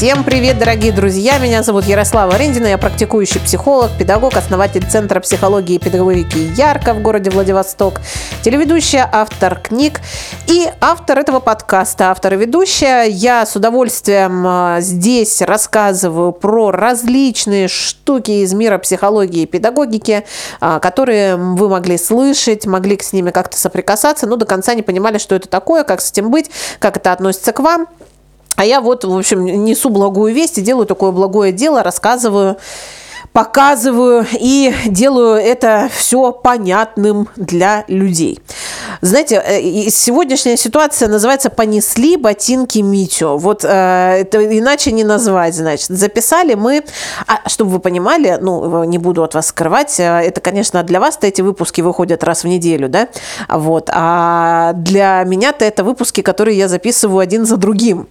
Всем привет, дорогие друзья! Меня зовут Ярослава Рендина, я практикующий психолог, педагог, основатель Центра психологии и педагогики Ярко в городе Владивосток, телеведущая, автор книг и автор этого подкаста, автор и ведущая. Я с удовольствием а, здесь рассказываю про различные штуки из мира психологии и педагогики, а, которые вы могли слышать, могли с ними как-то соприкасаться, но до конца не понимали, что это такое, как с этим быть, как это относится к вам. А я вот, в общем, несу благую весть и делаю такое благое дело, рассказываю показываю и делаю это все понятным для людей. Знаете, э, сегодняшняя ситуация называется «Понесли ботинки Митю». Вот э, это иначе не назвать, значит. Записали мы, а, чтобы вы понимали, ну, не буду от вас скрывать, э, это, конечно, для вас-то эти выпуски выходят раз в неделю, да, вот, а для меня-то это выпуски, которые я записываю один за другим.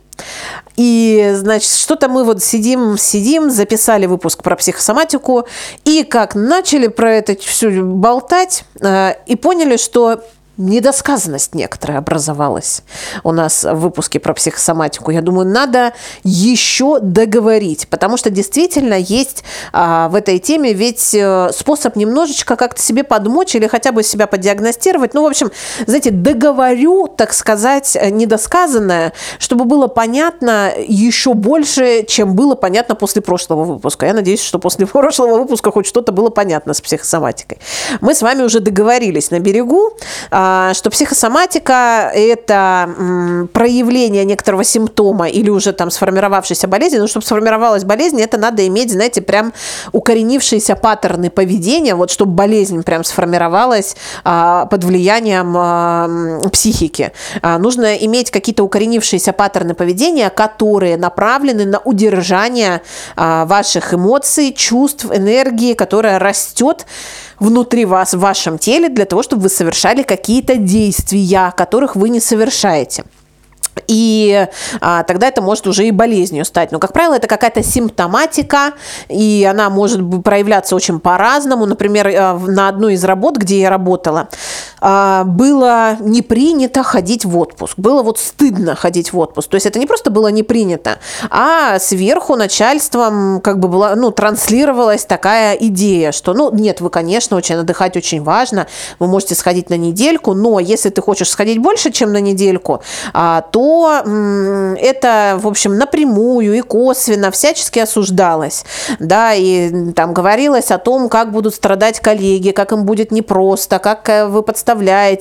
И, значит, что-то мы вот сидим, сидим, записали выпуск про психосоматику, и как начали про это все болтать, э, и поняли, что недосказанность некоторая образовалась у нас в выпуске про психосоматику. Я думаю, надо еще договорить, потому что действительно есть а, в этой теме ведь э, способ немножечко как-то себе подмочь или хотя бы себя подиагностировать. Ну, в общем, знаете, договорю, так сказать, недосказанное, чтобы было понятно еще больше, чем было понятно после прошлого выпуска. Я надеюсь, что после прошлого выпуска хоть что-то было понятно с психосоматикой. Мы с вами уже договорились на берегу, а, что психосоматика – это проявление некоторого симптома или уже там сформировавшейся болезни. Но чтобы сформировалась болезнь, это надо иметь, знаете, прям укоренившиеся паттерны поведения, вот чтобы болезнь прям сформировалась а, под влиянием а, психики. Нужно иметь какие-то укоренившиеся паттерны поведения, которые направлены на удержание ваших эмоций, чувств, энергии, которая растет внутри вас, в вашем теле, для того, чтобы вы совершали какие-то действия, которых вы не совершаете и а, тогда это может уже и болезнью стать. Но, как правило, это какая-то симптоматика, и она может проявляться очень по-разному. Например, а, на одной из работ, где я работала, было не принято ходить в отпуск. Было вот стыдно ходить в отпуск. То есть это не просто было не принято, а сверху начальством как бы была, ну, транслировалась такая идея, что, ну, нет, вы, конечно, очень отдыхать очень важно, вы можете сходить на недельку, но если ты хочешь сходить больше, чем на недельку, а, то это, в общем, напрямую и косвенно всячески осуждалось. Да, и там говорилось о том, как будут страдать коллеги, как им будет непросто, как э, вы подставляете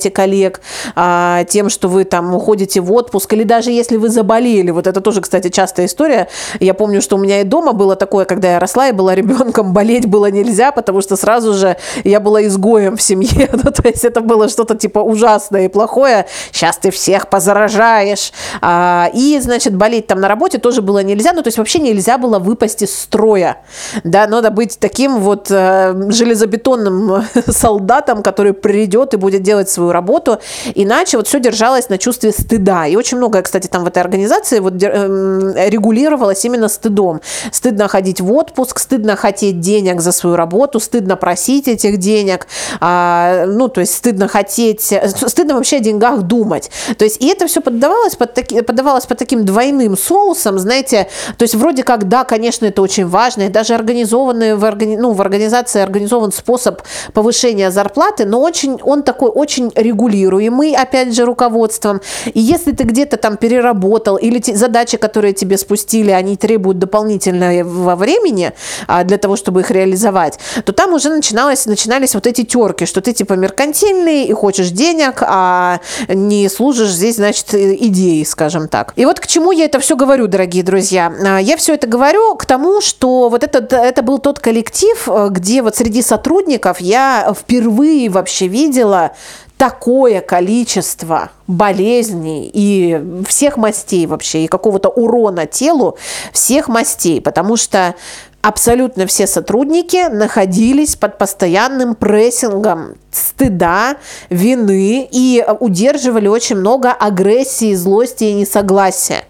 коллег а, тем, что вы там уходите в отпуск, или даже если вы заболели. Вот это тоже, кстати, частая история. Я помню, что у меня и дома было такое, когда я росла и была ребенком, болеть было нельзя, потому что сразу же я была изгоем в семье. ну, то есть это было что-то типа ужасное и плохое. Сейчас ты всех позаражаешь, а, и, значит, болеть там на работе тоже было нельзя. Ну, то есть вообще нельзя было выпасть из строя. Да, надо быть таким вот э, железобетонным солдатом, который придет и будет делать свою работу. Иначе вот все держалось на чувстве стыда. И очень многое, кстати, там в этой организации вот э, регулировалось именно стыдом. Стыдно ходить в отпуск, стыдно хотеть денег за свою работу, стыдно просить этих денег. А, ну, то есть стыдно хотеть, э, стыдно вообще о деньгах думать. То есть и это все поддавалось под, таки, подавалось под таким двойным соусом, знаете, то есть вроде как, да, конечно, это очень важно, и даже организованный в, органи, ну, в организации организован способ повышения зарплаты, но очень, он такой очень регулируемый, опять же, руководством. И если ты где-то там переработал, или те, задачи, которые тебе спустили, они требуют дополнительного времени а, для того, чтобы их реализовать, то там уже начиналось, начинались вот эти терки, что ты типа меркантильный и хочешь денег, а не служишь здесь, значит, идеи, скажем так. И вот к чему я это все говорю, дорогие друзья. А, я все это говорю к тому, что вот это, это был тот коллектив, э, где вот среди сотрудников я впервые вообще видела такое количество болезней и всех мастей вообще, и какого-то урона телу всех мастей, потому что абсолютно все сотрудники находились под постоянным прессингом стыда, вины и удерживали очень много агрессии, злости и несогласия.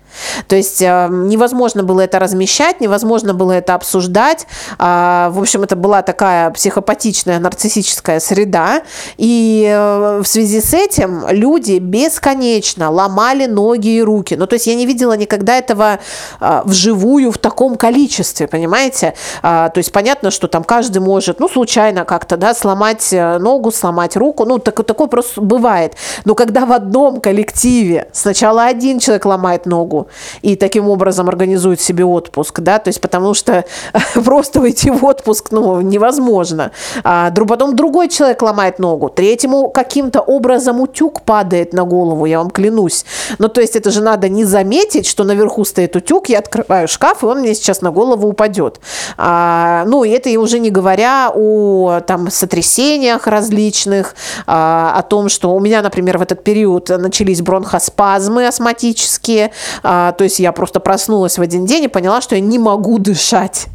То есть э, невозможно было это размещать, невозможно было это обсуждать. А, в общем, это была такая психопатичная нарциссическая среда. И э, в связи с этим люди бесконечно ломали ноги и руки. Ну, то есть я не видела никогда этого э, вживую в таком количестве, понимаете? А, то есть понятно, что там каждый может, ну, случайно как-то, да, сломать ногу, сломать руку. Ну, так, такое просто бывает. Но когда в одном коллективе сначала один человек ломает ногу и таким образом организует себе отпуск, да, то есть потому что просто уйти в отпуск, ну, невозможно. А потом другой человек ломает ногу, третьему каким-то образом утюг падает на голову, я вам клянусь. Ну, то есть это же надо не заметить, что наверху стоит утюг, я открываю шкаф, и он мне сейчас на голову упадет. А, ну, и это уже не говоря о там сотрясениях различных, а, о том, что у меня, например, в этот период начались бронхоспазмы астматические, а, то есть я просто проснулась в один день и поняла, что я не могу дышать.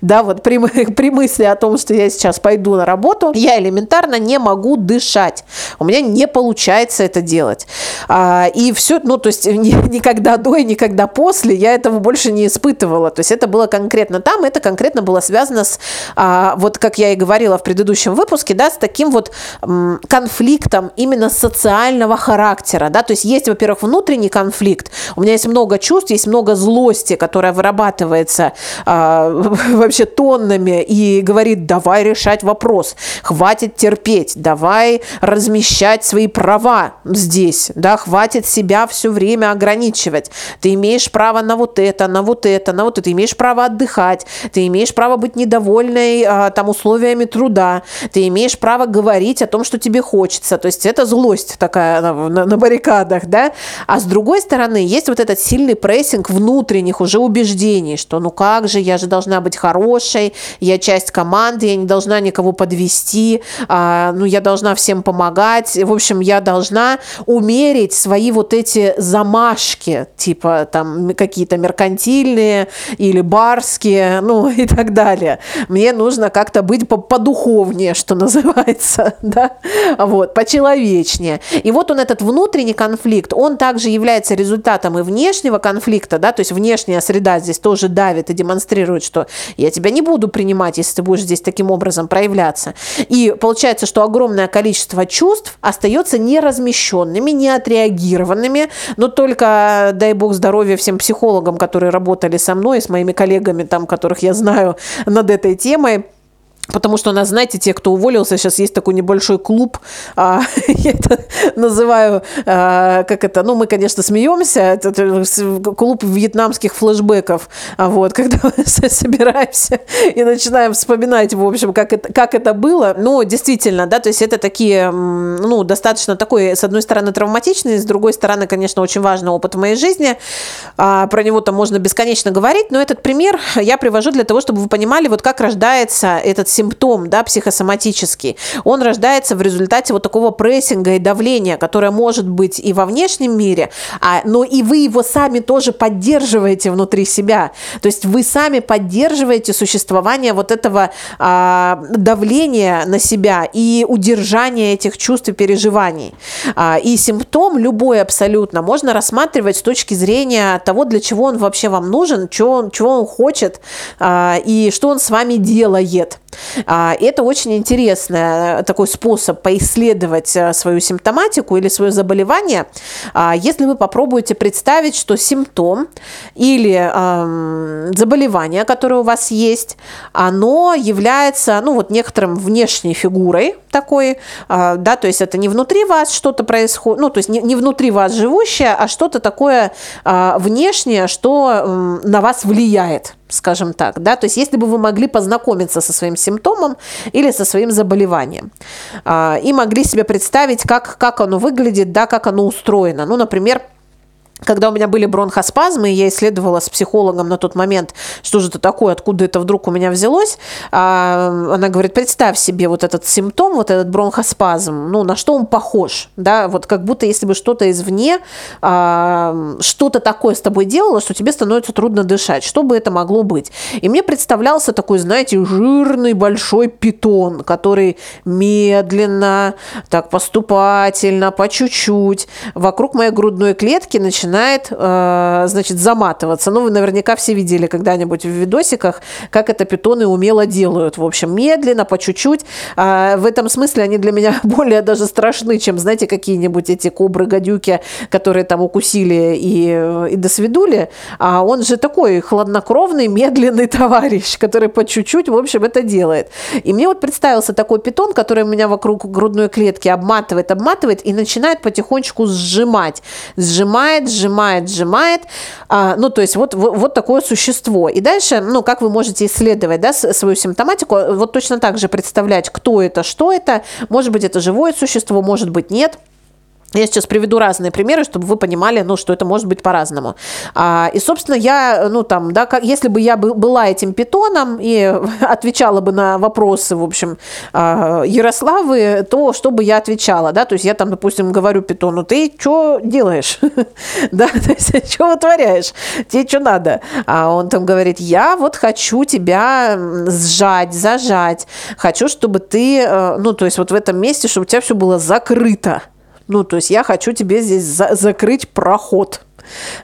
Да, вот при, при мысли о том, что я сейчас пойду на работу, я элементарно не могу дышать. У меня не получается это делать. А, и все, ну, то есть ни, никогда до и никогда после я этого больше не испытывала. То есть это было конкретно там, это конкретно было связано с, а, вот как я и говорила в предыдущем выпуске, да, с таким вот м, конфликтом именно социального характера, да, то есть есть, во-первых, внутренний конфликт. У меня есть много чувств, есть много злости, которая вырабатывается а, вообще тоннами и говорит, давай решать вопрос, хватит терпеть, давай размещать свои права здесь, да, хватит себя все время ограничивать. Ты имеешь право на вот это, на вот это, на вот это, ты имеешь право отдыхать, ты имеешь право быть недовольной а, там условиями труда, ты имеешь право говорить о том, что тебе хочется. То есть это злость такая на, на, на баррикадах, да. А с другой стороны, есть вот этот сильный прессинг внутренних уже убеждений, что ну как же, я же должна быть быть хорошей, я часть команды, я не должна никого подвести, а, ну, я должна всем помогать. В общем, я должна умерить свои вот эти замашки, типа там какие-то меркантильные или барские, ну, и так далее. Мне нужно как-то быть подуховнее, что называется, да, вот, почеловечнее. И вот он, этот внутренний конфликт, он также является результатом и внешнего конфликта, да, то есть внешняя среда здесь тоже давит и демонстрирует, что я тебя не буду принимать, если ты будешь здесь таким образом проявляться. И получается, что огромное количество чувств остается неразмещенными, не отреагированными, но только, дай бог здоровья всем психологам, которые работали со мной, с моими коллегами, там, которых я знаю над этой темой, Потому что у нас, знаете, те, кто уволился, сейчас есть такой небольшой клуб, а, я это называю, а, как это, ну, мы, конечно, смеемся, это, это клуб вьетнамских флешбеков, а вот, когда мы собираемся и начинаем вспоминать, в общем, как это, как это было, ну, действительно, да, то есть это такие, ну, достаточно такой, с одной стороны, травматичный, с другой стороны, конечно, очень важный опыт в моей жизни, а, про него там можно бесконечно говорить, но этот пример я привожу для того, чтобы вы понимали, вот как рождается этот симптом, да, психосоматический, он рождается в результате вот такого прессинга и давления, которое может быть и во внешнем мире, а, но и вы его сами тоже поддерживаете внутри себя. То есть вы сами поддерживаете существование вот этого а, давления на себя и удержания этих чувств и переживаний. А, и симптом любой абсолютно можно рассматривать с точки зрения того, для чего он вообще вам нужен, чего он, чего он хочет а, и что он с вами делает. А, это очень интересный э, такой способ поисследовать э, свою симптоматику или свое заболевание. А, если вы попробуете представить, что симптом или заболевание, которое у вас есть, оно является, ну вот некоторым внешней фигурой такой, а, да, то есть это не внутри вас что-то происходит, ну то есть не, не внутри вас живущее, а что-то такое внешнее, что на вас влияет скажем так, да, то есть если бы вы могли познакомиться со своим симптомом или со своим заболеванием а, и могли себе представить, как, как оно выглядит, да, как оно устроено. Ну, например, когда у меня были бронхоспазмы, я исследовала с психологом на тот момент, что же это такое, откуда это вдруг у меня взялось. А, она говорит, представь себе вот этот симптом, вот этот бронхоспазм, ну, на что он похож, да, вот как будто если бы что-то извне, а, что-то такое с тобой делало, что тебе становится трудно дышать, что бы это могло быть. И мне представлялся такой, знаете, жирный большой питон, который медленно, так поступательно, по чуть-чуть, вокруг моей грудной клетки начинает начинает, э, значит, заматываться. Ну, вы наверняка все видели когда-нибудь в видосиках, как это питоны умело делают. В общем, медленно, по чуть-чуть. А в этом смысле они для меня более даже страшны, чем, знаете, какие-нибудь эти кобры-гадюки, которые там укусили и, и досвидули. А он же такой хладнокровный, медленный товарищ, который по чуть-чуть, в общем, это делает. И мне вот представился такой питон, который у меня вокруг грудной клетки обматывает, обматывает и начинает потихонечку сжимать. Сжимает, сжимает, сжимает. А, ну, то есть вот, вот, вот такое существо. И дальше, ну, как вы можете исследовать, да, свою симптоматику, вот точно так же представлять, кто это, что это. Может быть, это живое существо, может быть, нет. Я сейчас приведу разные примеры, чтобы вы понимали, ну, что это может быть по-разному. А, и, собственно, я, ну, там, да, как, если бы я была этим питоном и отвечала бы на вопросы, в общем, а, Ярославы, то что бы я отвечала, да, то есть я там, допустим, говорю питону, ты что делаешь? да, то есть, что вытворяешь? Тебе что надо? А он там говорит, я вот хочу тебя сжать, зажать, хочу, чтобы ты, э, ну, то есть вот в этом месте, чтобы у тебя все было закрыто. Ну, то есть я хочу тебе здесь за закрыть проход.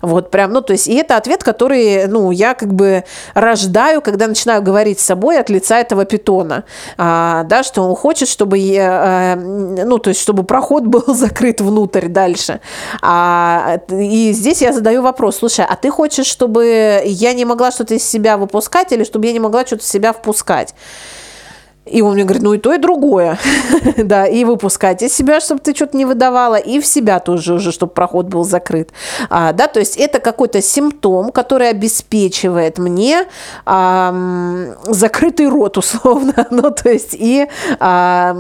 Вот прям, ну, то есть, и это ответ, который, ну, я как бы рождаю, когда начинаю говорить с собой от лица этого питона, а, да, что он хочет, чтобы, я, а, ну, то есть, чтобы проход был закрыт внутрь дальше. А, и здесь я задаю вопрос, слушай, а ты хочешь, чтобы я не могла что-то из себя выпускать или чтобы я не могла что-то из себя впускать? И он мне говорит, ну и то, и другое. да, и выпускать из себя, чтобы ты что-то не выдавала, и в себя тоже уже, чтобы проход был закрыт. А, да, то есть это какой-то симптом, который обеспечивает мне а, закрытый рот, условно. ну, то есть и а,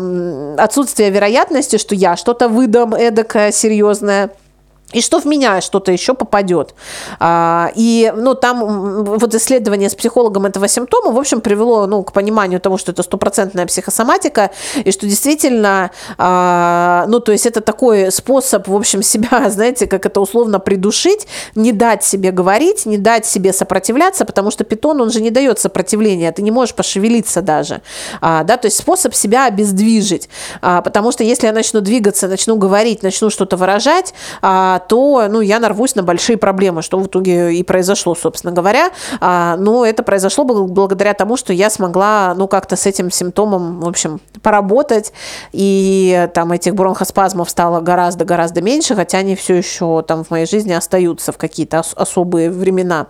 отсутствие вероятности, что я что-то выдам эдакое серьезное, и что в меня что-то еще попадет. А, и ну, там вот исследование с психологом этого симптома, в общем, привело ну, к пониманию того, что это стопроцентная психосоматика, и что действительно, а, ну, то есть это такой способ, в общем, себя, знаете, как это условно придушить, не дать себе говорить, не дать себе сопротивляться, потому что питон, он же не дает сопротивления, ты не можешь пошевелиться даже. А, да, то есть способ себя обездвижить. Потому что если я начну двигаться, начну говорить, начну что-то выражать, то ну, я нарвусь на большие проблемы, что в итоге и произошло, собственно говоря. А, но это произошло благодаря тому, что я смогла ну, как-то с этим симптомом, в общем, поработать, и там этих бронхоспазмов стало гораздо-гораздо меньше, хотя они все еще там в моей жизни остаются в какие-то особые времена.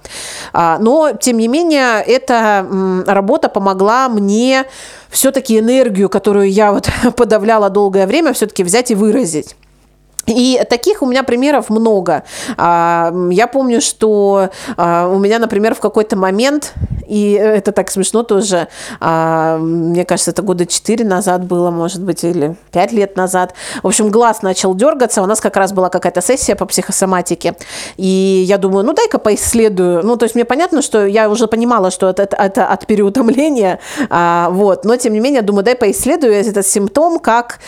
А, но, тем не менее, эта работа помогла мне все-таки энергию, которую я вот подавляла долгое время, все-таки взять и выразить. И таких у меня примеров много. А, я помню, что а, у меня, например, в какой-то момент, и это так смешно тоже, а, мне кажется, это года 4 назад было, может быть, или 5 лет назад. В общем, глаз начал дергаться, у нас как раз была какая-то сессия по психосоматике, и я думаю, ну дай-ка поисследую. Ну, то есть мне понятно, что я уже понимала, что это, это от переутомления, вот, но тем не менее, думаю, дай поисследую этот симптом как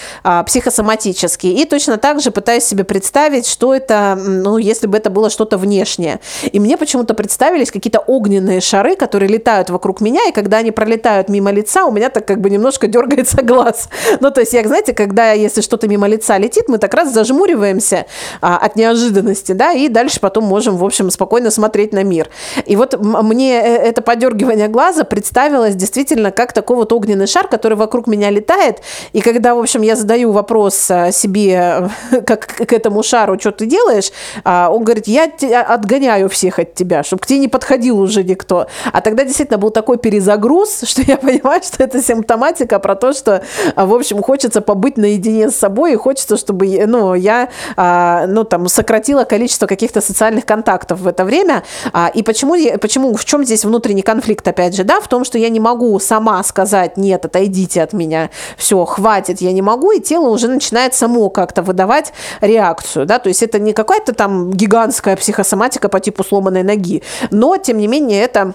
психосоматический. И точно так же пытаюсь пытаюсь себе представить, что это, ну, если бы это было что-то внешнее. И мне почему-то представились какие-то огненные шары, которые летают вокруг меня, и когда они пролетают мимо лица, у меня так как бы немножко дергается глаз. Ну, то есть, я, знаете, когда, если что-то мимо лица летит, мы так раз зажмуриваемся а, от неожиданности, да, и дальше потом можем, в общем, спокойно смотреть на мир. И вот мне э, это подергивание глаза представилось действительно как такой вот огненный шар, который вокруг меня летает, и когда, в общем, я задаю вопрос э, себе, как к, к этому шару, что ты делаешь, а, он говорит, я отгоняю всех от тебя, чтобы к тебе не подходил уже никто. А тогда действительно был такой перезагруз, что я понимаю, что это симптоматика про то, что, а, в общем, хочется побыть наедине с собой, и хочется, чтобы ну, я а, ну, там, сократила количество каких-то социальных контактов в это время. А, и почему, почему, в чем здесь внутренний конфликт, опять же, да, в том, что я не могу сама сказать, нет, отойдите от меня, все, хватит, я не могу, и тело уже начинает само как-то выдавать реакцию, да, то есть это не какая-то там гигантская психосоматика по типу сломанной ноги, но, тем не менее, это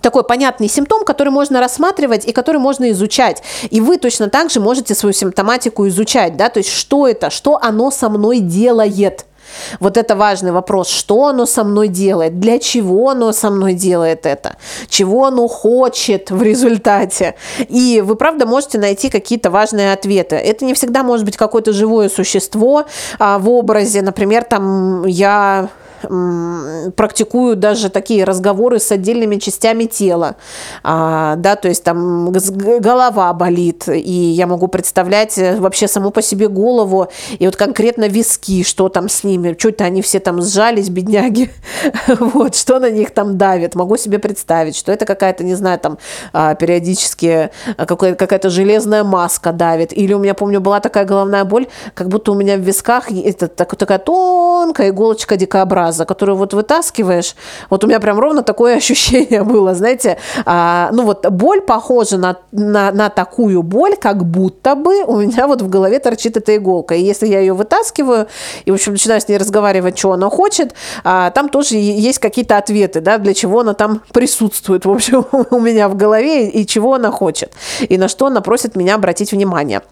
такой понятный симптом, который можно рассматривать и который можно изучать. И вы точно так же можете свою симптоматику изучать, да, то есть что это, что оно со мной делает. Вот это важный вопрос, что оно со мной делает, для чего оно со мной делает это, чего оно хочет в результате. И вы, правда, можете найти какие-то важные ответы. Это не всегда может быть какое-то живое существо а, в образе. Например, там я практикую даже такие разговоры с отдельными частями тела, а, да, то есть там голова болит, и я могу представлять э, вообще саму по себе голову, и вот конкретно виски, что там с ними, что-то они все там сжались, бедняги, вот, что на них там давит, могу себе представить, что это какая-то, не знаю, там а, периодически а, какая-то железная маска давит, или у меня, помню, была такая головная боль, как будто у меня в висках это такая тонкая иголочка дикообраза, которую вот вытаскиваешь, вот у меня прям ровно такое ощущение было, знаете, а, ну вот боль похожа на, на, на такую боль, как будто бы у меня вот в голове торчит эта иголка, и если я ее вытаскиваю, и, в общем, начинаю с ней разговаривать, что она хочет, а, там тоже есть какие-то ответы, да, для чего она там присутствует, в общем, у меня в голове, и чего она хочет, и на что она просит меня обратить внимание.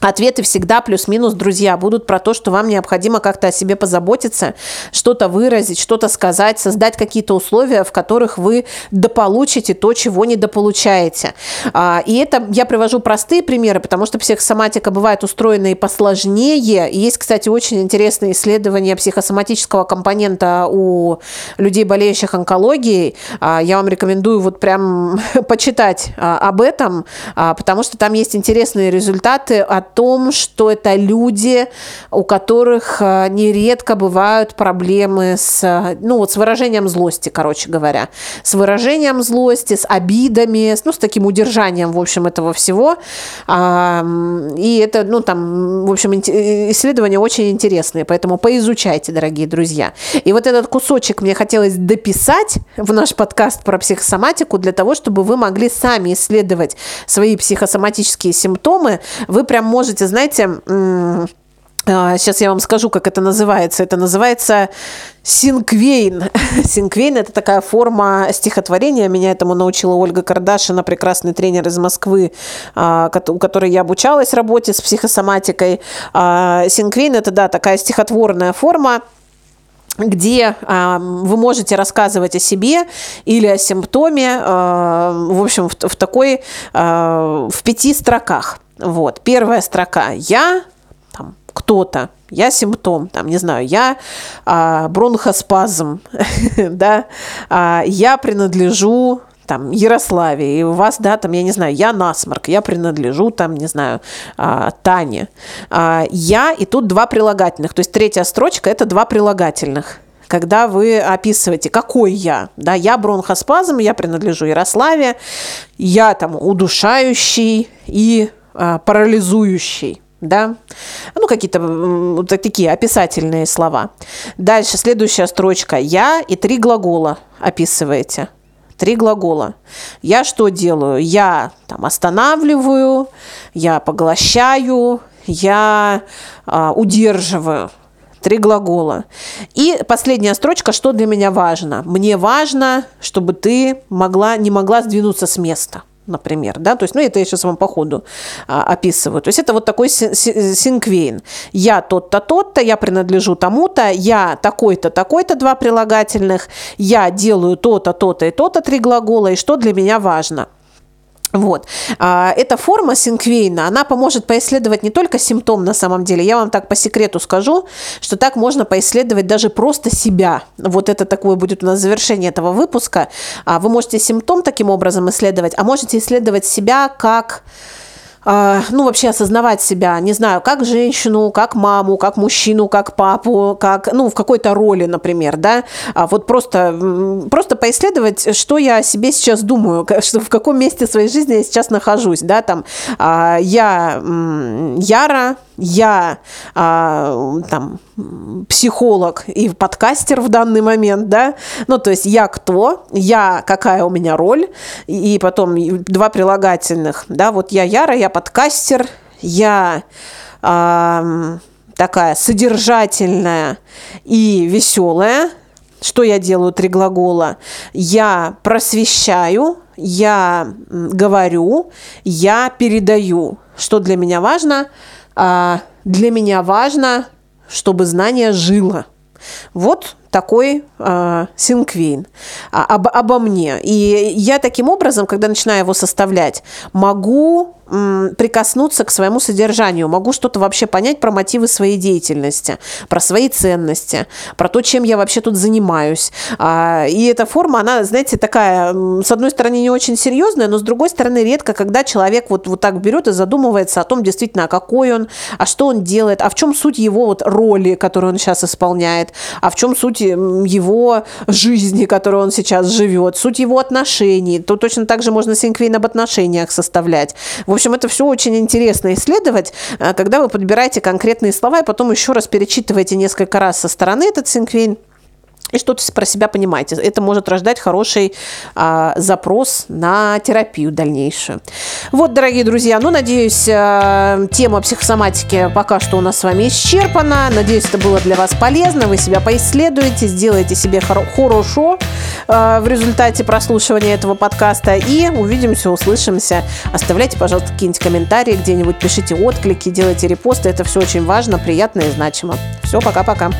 Ответы всегда плюс-минус, друзья, будут про то, что вам необходимо как-то о себе позаботиться, что-то выразить, что-то сказать, создать какие-то условия, в которых вы дополучите то, чего недополучаете. А, и это я привожу простые примеры, потому что психосоматика бывает устроена и посложнее. Есть, кстати, очень интересные исследования психосоматического компонента у людей, болеющих онкологией. А, я вам рекомендую вот прям почитать а, об этом, потому что там есть интересные результаты от том, что это люди, у которых э, нередко бывают проблемы с, ну, вот с выражением злости, короче говоря, с выражением злости, с обидами, ну, с таким удержанием, в общем, этого всего. И это, ну, там, в общем, исследования очень интересные, поэтому поизучайте, дорогие друзья. И вот этот кусочек мне хотелось дописать в наш подкаст про психосоматику для того, чтобы вы могли сами исследовать свои психосоматические симптомы. Вы прям можете можете, знаете, Сейчас а, я вам скажу, как это называется. Это называется синквейн. Синквейн – это такая форма стихотворения. Меня этому научила Ольга Кардашина, прекрасный тренер из Москвы, а, у которой я обучалась работе с психосоматикой. А, синквейн – это, да, такая стихотворная форма, где э, вы можете рассказывать о себе или о симптоме, э, в общем, в, в такой, э, в пяти строках. Вот. Первая строка. Я там, кто-то, я симптом, там, не знаю, я а, бронхоспазм, да, а, я принадлежу там, Ярославе, и у вас, да, там, я не знаю, я насморк, я принадлежу, там, не знаю, а, Тане. А, я, и тут два прилагательных, то есть третья строчка – это два прилагательных когда вы описываете, какой я. Да, я бронхоспазм, я принадлежу Ярославе, я там удушающий и парализующий да, ну, какие-то вот такие описательные слова. Дальше, следующая строчка. Я и три глагола описываете. Три глагола. Я что делаю? Я там останавливаю, я поглощаю, я а, удерживаю. Три глагола. И последняя строчка, что для меня важно. Мне важно, чтобы ты могла, не могла сдвинуться с места например, да, то есть, ну, это я сейчас вам по ходу а, описываю. То есть это вот такой синквейн. Я тот-то, тот-то, я принадлежу тому-то, я такой-то, такой-то, два прилагательных, я делаю то-то, то-то и то-то, три глагола, и что для меня важно – вот. А, эта форма синквейна, она поможет поисследовать не только симптом на самом деле. Я вам так по секрету скажу, что так можно поисследовать даже просто себя. Вот это такое будет у нас завершение этого выпуска. А, вы можете симптом таким образом исследовать, а можете исследовать себя как ну, вообще осознавать себя, не знаю, как женщину, как маму, как мужчину, как папу, как, ну, в какой-то роли, например, да, а вот просто, просто поисследовать, что я о себе сейчас думаю, что, в каком месте своей жизни я сейчас нахожусь, да, там, а, я Яра, я а, там психолог и подкастер в данный момент, да, ну, то есть я кто, я какая у меня роль, и потом два прилагательных, да, вот я Яра, я подкастер, я а, такая содержательная и веселая, что я делаю, три глагола, я просвещаю, я говорю, я передаю, что для меня важно – для меня важно, чтобы знание жило. Вот такой э, синквейн а, об, обо мне. И я таким образом, когда начинаю его составлять, могу прикоснуться к своему содержанию, могу что-то вообще понять про мотивы своей деятельности, про свои ценности, про то, чем я вообще тут занимаюсь. А, и эта форма, она, знаете, такая, с одной стороны, не очень серьезная, но с другой стороны, редко, когда человек вот, вот так берет и задумывается о том, действительно, а какой он, а что он делает, а в чем суть его вот роли, которую он сейчас исполняет, а в чем суть его жизни, которую он сейчас живет, суть его отношений. То точно так же можно синквейн об отношениях составлять. В общем, это все очень интересно исследовать, э, когда вы подбираете конкретные слова и потом еще раз перечитываете несколько раз со стороны этот синквейн и что-то про себя понимаете. Это может рождать хороший а, запрос на терапию дальнейшую. Вот, дорогие друзья, ну, надеюсь, а, тема психосоматики пока что у нас с вами исчерпана. Надеюсь, это было для вас полезно. Вы себя поисследуете, сделаете себе хорошо а, в результате прослушивания этого подкаста. И увидимся, услышимся. Оставляйте, пожалуйста, какие-нибудь комментарии где-нибудь, пишите отклики, делайте репосты. Это все очень важно, приятно и значимо. Все, пока-пока.